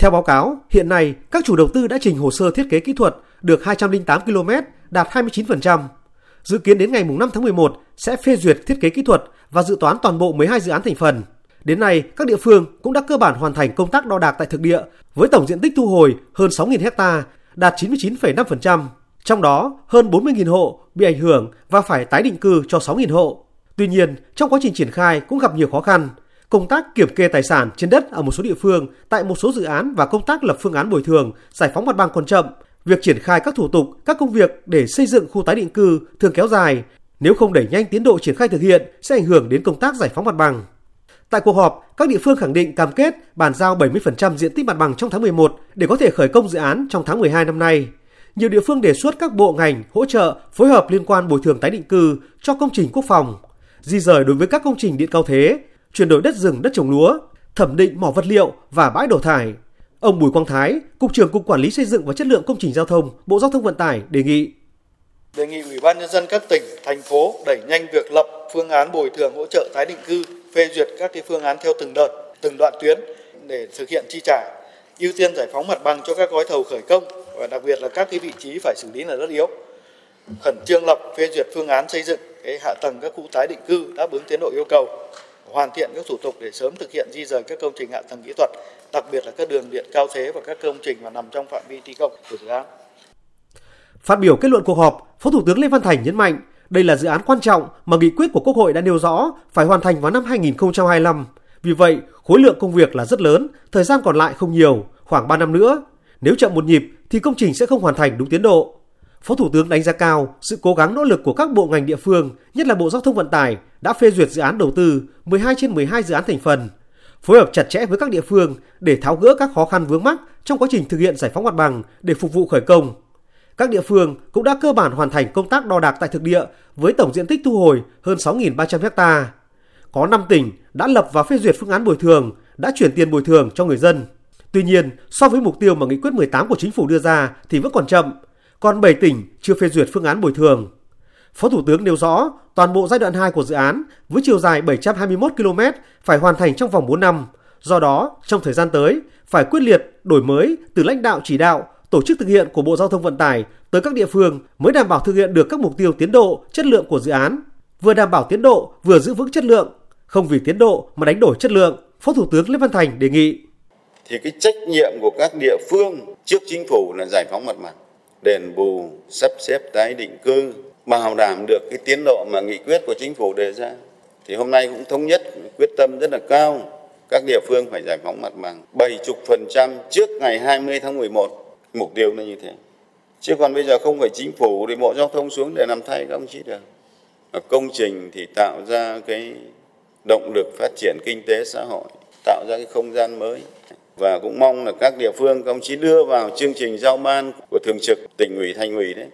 Theo báo cáo, hiện nay các chủ đầu tư đã trình hồ sơ thiết kế kỹ thuật được 208 km, đạt 29%. Dự kiến đến ngày 5 tháng 11 sẽ phê duyệt thiết kế kỹ thuật và dự toán toàn bộ 12 dự án thành phần. Đến nay, các địa phương cũng đã cơ bản hoàn thành công tác đo đạc tại thực địa với tổng diện tích thu hồi hơn 6.000 ha, đạt 99,5%. Trong đó, hơn 40.000 hộ bị ảnh hưởng và phải tái định cư cho 6.000 hộ. Tuy nhiên, trong quá trình triển khai cũng gặp nhiều khó khăn. Công tác kiểm kê tài sản trên đất ở một số địa phương tại một số dự án và công tác lập phương án bồi thường, giải phóng mặt bằng còn chậm. Việc triển khai các thủ tục, các công việc để xây dựng khu tái định cư thường kéo dài. Nếu không đẩy nhanh tiến độ triển khai thực hiện sẽ ảnh hưởng đến công tác giải phóng mặt bằng. Tại cuộc họp, các địa phương khẳng định cam kết bàn giao 70% diện tích mặt bằng trong tháng 11 để có thể khởi công dự án trong tháng 12 năm nay. Nhiều địa phương đề xuất các bộ ngành hỗ trợ phối hợp liên quan bồi thường tái định cư cho công trình quốc phòng, di rời đối với các công trình điện cao thế, chuyển đổi đất rừng đất trồng lúa, thẩm định mỏ vật liệu và bãi đổ thải. Ông Bùi Quang Thái, Cục trưởng Cục Quản lý Xây dựng và Chất lượng Công trình Giao thông, Bộ Giao thông Vận tải đề nghị đề nghị Ủy ban nhân dân các tỉnh, thành phố đẩy nhanh việc lập phương án bồi thường hỗ trợ tái định cư, phê duyệt các cái phương án theo từng đợt, từng đoạn tuyến để thực hiện chi trả, ưu tiên giải phóng mặt bằng cho các gói thầu khởi công và đặc biệt là các cái vị trí phải xử lý là rất yếu. Khẩn trương lập phê duyệt phương án xây dựng cái hạ tầng các khu tái định cư đáp ứng tiến độ yêu cầu, hoàn thiện các thủ tục để sớm thực hiện di rời các công trình hạ tầng kỹ thuật, đặc biệt là các đường điện cao thế và các công trình mà nằm trong phạm vi thi công của dự án. Phát biểu kết luận cuộc họp, Phó Thủ tướng Lê Văn Thành nhấn mạnh đây là dự án quan trọng mà nghị quyết của Quốc hội đã nêu rõ phải hoàn thành vào năm 2025. Vì vậy, khối lượng công việc là rất lớn, thời gian còn lại không nhiều, khoảng 3 năm nữa. Nếu chậm một nhịp thì công trình sẽ không hoàn thành đúng tiến độ. Phó Thủ tướng đánh giá cao sự cố gắng nỗ lực của các bộ ngành địa phương, nhất là Bộ Giao thông Vận tải đã phê duyệt dự án đầu tư 12 trên 12 dự án thành phần, phối hợp chặt chẽ với các địa phương để tháo gỡ các khó khăn vướng mắc trong quá trình thực hiện giải phóng mặt bằng để phục vụ khởi công. Các địa phương cũng đã cơ bản hoàn thành công tác đo đạc tại thực địa với tổng diện tích thu hồi hơn 6.300 ha. Có 5 tỉnh đã lập và phê duyệt phương án bồi thường, đã chuyển tiền bồi thường cho người dân. Tuy nhiên, so với mục tiêu mà nghị quyết 18 của chính phủ đưa ra thì vẫn còn chậm, còn 7 tỉnh chưa phê duyệt phương án bồi thường. Phó Thủ tướng nêu rõ, toàn bộ giai đoạn 2 của dự án với chiều dài 721 km phải hoàn thành trong vòng 4 năm. Do đó, trong thời gian tới, phải quyết liệt đổi mới từ lãnh đạo chỉ đạo, tổ chức thực hiện của Bộ Giao thông Vận tải tới các địa phương mới đảm bảo thực hiện được các mục tiêu tiến độ, chất lượng của dự án, vừa đảm bảo tiến độ, vừa giữ vững chất lượng, không vì tiến độ mà đánh đổi chất lượng. Phó Thủ tướng Lê Văn Thành đề nghị thì cái trách nhiệm của các địa phương trước chính phủ là giải phóng mặt bằng, đền bù, sắp xếp tái định cư, bảo đảm được cái tiến độ mà nghị quyết của chính phủ đề ra. Thì hôm nay cũng thống nhất quyết tâm rất là cao. Các địa phương phải giải phóng mặt bằng 70% trước ngày 20 tháng 11 mục tiêu là như thế. Chứ còn bây giờ không phải chính phủ thì bộ giao thông xuống để làm thay các ông chí được. Mà công trình thì tạo ra cái động lực phát triển kinh tế xã hội tạo ra cái không gian mới. Và cũng mong là các địa phương các ông chí đưa vào chương trình giao ban thường trực tỉnh ủy thành ủy đấy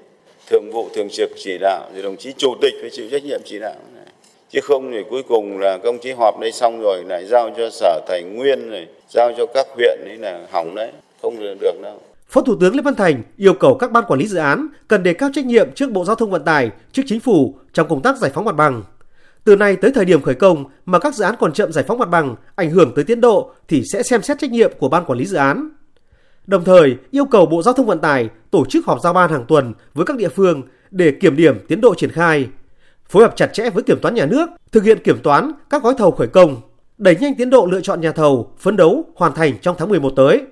thường vụ thường trực chỉ đạo thì đồng chí chủ tịch phải chịu trách nhiệm chỉ đạo này. chứ không thì cuối cùng là công chí họp đây xong rồi lại giao cho sở tài nguyên rồi giao cho các huyện đấy là hỏng đấy không được đâu Phó Thủ tướng Lê Văn Thành yêu cầu các ban quản lý dự án cần đề cao trách nhiệm trước Bộ Giao thông Vận tải, trước chính phủ trong công tác giải phóng mặt bằng. Từ nay tới thời điểm khởi công mà các dự án còn chậm giải phóng mặt bằng, ảnh hưởng tới tiến độ thì sẽ xem xét trách nhiệm của ban quản lý dự án. Đồng thời, yêu cầu Bộ Giao thông Vận tải tổ chức họp giao ban hàng tuần với các địa phương để kiểm điểm tiến độ triển khai, phối hợp chặt chẽ với kiểm toán nhà nước, thực hiện kiểm toán các gói thầu khởi công, đẩy nhanh tiến độ lựa chọn nhà thầu, phấn đấu hoàn thành trong tháng 11 tới.